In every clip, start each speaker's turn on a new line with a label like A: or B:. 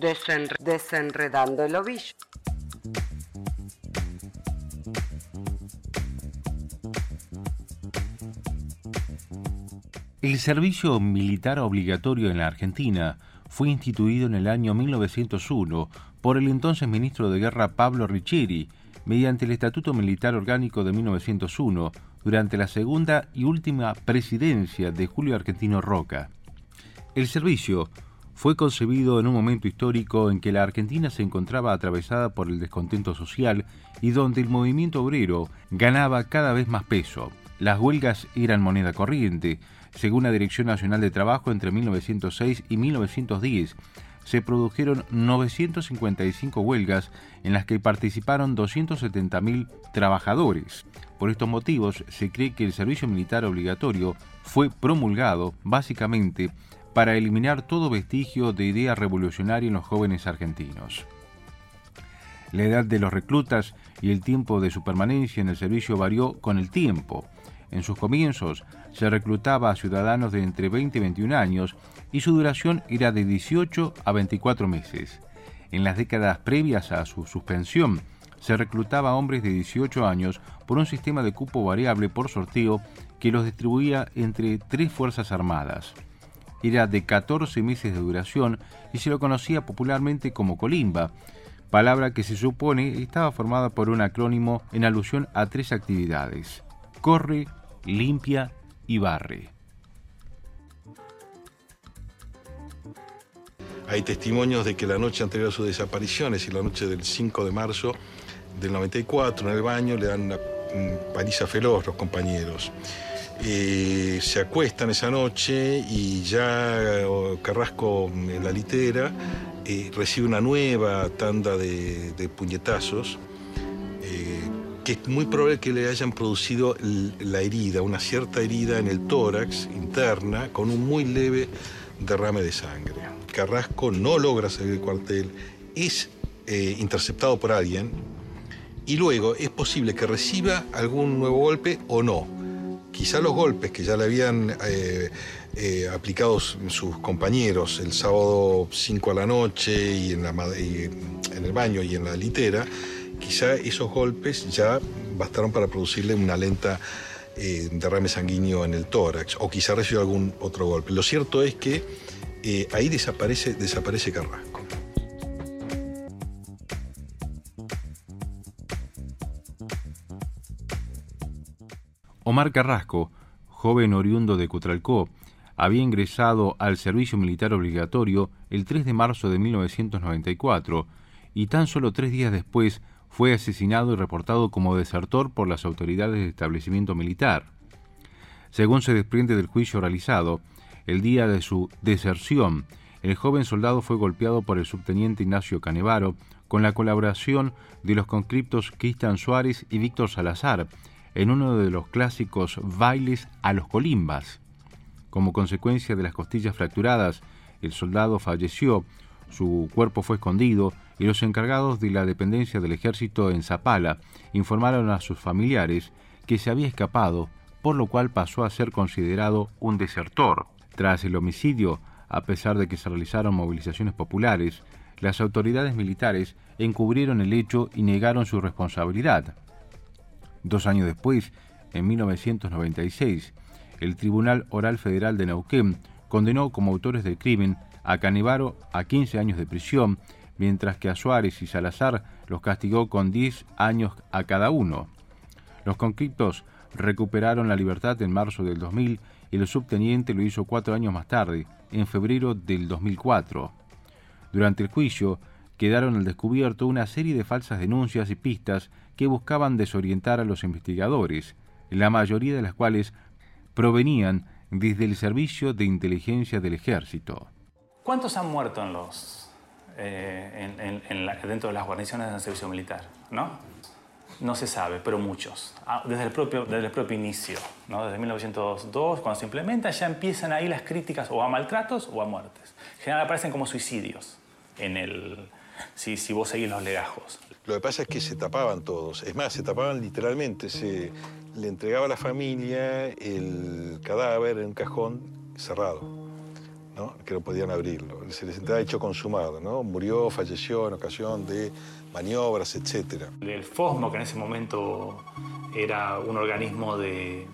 A: desenredando el ovillo.
B: El servicio militar obligatorio en la Argentina fue instituido en el año 1901 por el entonces ministro de Guerra Pablo Riccieri, mediante el Estatuto Militar Orgánico de 1901, durante la segunda y última presidencia de Julio Argentino Roca. El servicio fue concebido en un momento histórico en que la Argentina se encontraba atravesada por el descontento social y donde el movimiento obrero ganaba cada vez más peso. Las huelgas eran moneda corriente, según la Dirección Nacional de Trabajo, entre 1906 y 1910 se produjeron 955 huelgas en las que participaron 270.000 trabajadores. Por estos motivos, se cree que el servicio militar obligatorio fue promulgado básicamente para eliminar todo vestigio de idea revolucionaria en los jóvenes argentinos. La edad de los reclutas y el tiempo de su permanencia en el servicio varió con el tiempo. En sus comienzos se reclutaba a ciudadanos de entre 20 y 21 años y su duración era de 18 a 24 meses. En las décadas previas a su suspensión, se reclutaba a hombres de 18 años por un sistema de cupo variable por sorteo que los distribuía entre tres Fuerzas Armadas. Era de 14 meses de duración y se lo conocía popularmente como colimba, palabra que se supone estaba formada por un acrónimo en alusión a tres actividades. Corre, limpia y barre.
C: Hay testimonios de que la noche anterior a su desaparición, es decir, la noche del 5 de marzo del 94, en el baño le dan una paliza feroz los compañeros. Eh, se acuestan esa noche y ya Carrasco en la litera eh, recibe una nueva tanda de puñetazos que es muy probable que le hayan producido la herida, una cierta herida en el tórax interna con un muy leve derrame de sangre. Carrasco no logra salir del cuartel, es eh, interceptado por alguien y luego es posible que reciba algún nuevo golpe o no. Quizá los golpes que ya le habían eh, eh, aplicado sus compañeros el sábado 5 a la noche y en, la, y en el baño y en la litera, quizá esos golpes ya bastaron para producirle una lenta eh, derrame sanguíneo en el tórax, o quizá recibió algún otro golpe. Lo cierto es que eh, ahí desaparece, desaparece Carrasco.
B: Omar Carrasco, joven oriundo de Cutralcó, había ingresado al servicio militar obligatorio el 3 de marzo de 1994 y tan solo tres días después fue asesinado y reportado como desertor por las autoridades del establecimiento militar. Según se desprende del juicio realizado, el día de su deserción, el joven soldado fue golpeado por el subteniente Ignacio Canevaro con la colaboración de los conscriptos Cristian Suárez y Víctor Salazar en uno de los clásicos bailes a los colimbas. Como consecuencia de las costillas fracturadas, el soldado falleció, su cuerpo fue escondido y los encargados de la dependencia del ejército en Zapala informaron a sus familiares que se había escapado, por lo cual pasó a ser considerado un desertor. Tras el homicidio, a pesar de que se realizaron movilizaciones populares, las autoridades militares encubrieron el hecho y negaron su responsabilidad. Dos años después, en 1996, el Tribunal Oral Federal de Neuquén condenó como autores del crimen a Canevaro a 15 años de prisión mientras que a Suárez y Salazar los castigó con 10 años a cada uno. Los conscriptos recuperaron la libertad en marzo del 2000 y el subteniente lo hizo cuatro años más tarde, en febrero del 2004. Durante el juicio quedaron al descubierto una serie de falsas denuncias y pistas que buscaban desorientar a los investigadores, la mayoría de las cuales provenían desde el Servicio de Inteligencia del Ejército.
D: ¿Cuántos han muerto en los eh, dentro de las guarniciones del servicio militar, ¿no? No se sabe, pero muchos. Ah, desde el propio, desde el propio inicio, ¿no? desde 1902, cuando se implementa, ya empiezan ahí las críticas o a maltratos o a muertes. En general aparecen como suicidios en el, si, si vos seguís los legajos.
C: Lo que pasa es que se tapaban todos. Es más, se tapaban literalmente. Se le entregaba a la familia el cadáver en un cajón cerrado ¿no? que no podían abrirlo. Se les entregaba hecho consumado, ¿no? Murió, falleció en ocasión de maniobras, etc.
D: El FOSMO, que en ese momento era un organismo de,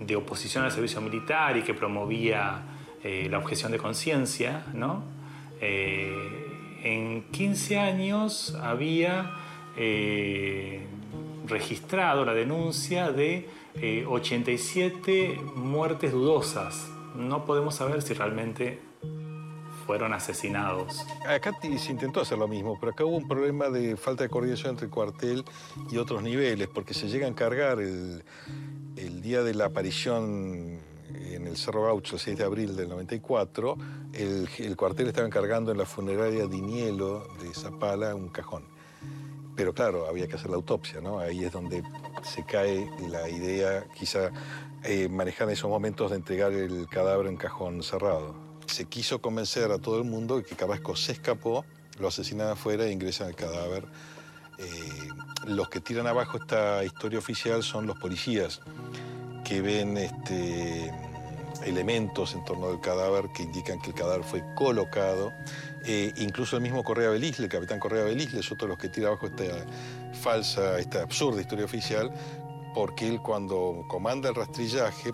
D: de oposición al servicio militar y que promovía eh, la objeción de conciencia, ¿no? Eh, en 15 años había eh, registrado la denuncia de 87 muertes dudosas. No podemos saber si realmente fueron asesinados.
C: Acá se intentó hacer lo mismo, pero acá hubo un problema de falta de coordinación entre el cuartel y otros niveles, porque se llega a encargar el día de la aparición en el Cerro Gaucho, el 6 de abril del 94, el, el cuartel estaba encargando en la funeraria Dinielo de Zapala un cajón. Pero claro, había que hacer la autopsia, ¿no? Ahí es donde se cae la idea, quizá eh, manejar esos momentos de entregar el cadáver en cajón cerrado. Se quiso convencer a todo el mundo que Carrasco se escapó, lo asesinan afuera e ingresan el cadáver. Eh, los que tiran abajo esta historia oficial son los policías que ven este, elementos en torno del cadáver que indican que el cadáver fue colocado. Eh, incluso el mismo Correa Belisle, el capitán Correa Belisle, es otro de los que tira abajo esta falsa, esta absurda historia oficial, porque él cuando comanda el rastrillaje,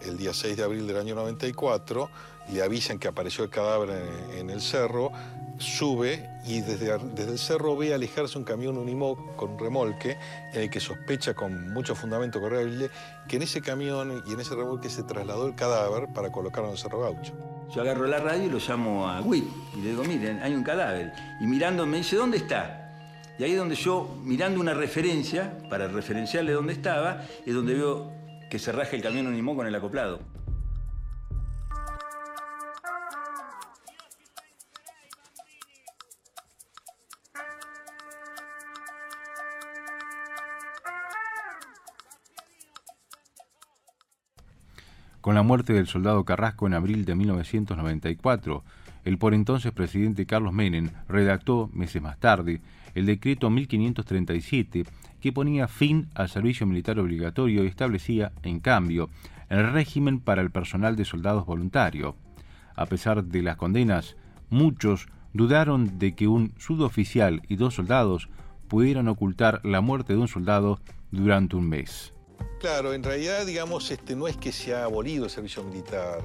C: el día 6 de abril del año 94, le avisan que apareció el cadáver en, en el cerro, sube y desde, desde, el cerro ve alejarse un camión Unimog con remolque en el que sospecha con mucho fundamento corrible que en ese camión y en ese remolque se trasladó el cadáver para colocarlo en el Cerro Gaucho.
A: Yo agarro la radio y lo llamo a WIT y le digo, miren, hay un cadáver. Y mirando me dice, ¿dónde está? Y ahí es donde yo, mirando una referencia, para referenciarle dónde estaba, es donde veo que se raja el camión Unimog con el acoplado.
B: Con la muerte del soldado Carrasco en abril de 1994, el por entonces presidente Carlos Menem redactó, meses más tarde, el decreto 1537 que ponía fin al servicio militar obligatorio y establecía, en cambio, el régimen para el personal de soldados voluntarios. A pesar de las condenas, muchos dudaron de que un suboficial y dos soldados pudieran ocultar la muerte de un soldado durante un mes.
C: Claro, en realidad, digamos, este, no es que se ha abolido el servicio militar.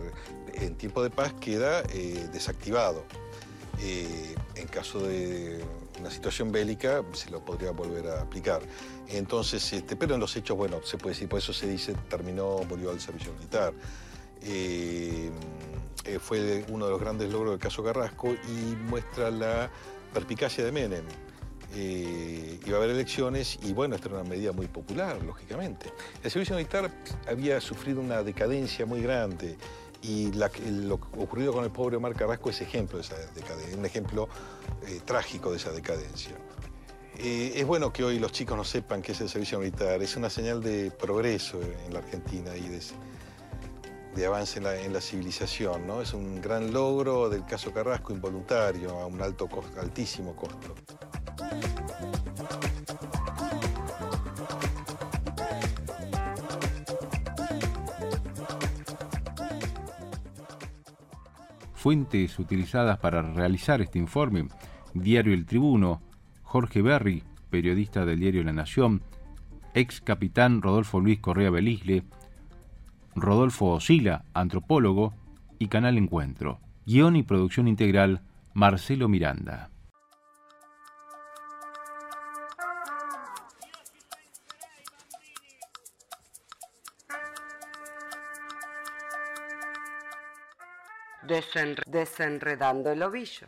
C: En tiempo de paz queda eh, desactivado. Eh, en caso de una situación bélica se lo podría volver a aplicar. Entonces, este, pero en los hechos, bueno, se puede decir, por eso se dice terminó, murió el servicio militar. Eh, fue uno de los grandes logros del caso Carrasco y muestra la perspicacia de Menem eh, iba a haber elecciones y bueno, esta era una medida muy popular, lógicamente. El servicio militar había sufrido una decadencia muy grande y lo ocurrido con el pobre Omar Carrasco es ejemplo de esa decadencia, un ejemplo eh, trágico de esa decadencia. Eh, es bueno que hoy los chicos no sepan qué es el servicio militar, es una señal de progreso en la Argentina y de, avance en la, en la, civilización, ¿no? Es un gran logro del caso Carrasco involuntario a un alto altísimo costo.
B: Fuentes utilizadas para realizar este informe, Diario El Tribuno, Jorge Berry, periodista del diario La Nación, ex capitán Rodolfo Luis Correa Belisle, Rodolfo Osila, antropólogo, y Canal Encuentro. Guión y producción integral, Marcelo Miranda.
E: Desenredando el ovillo.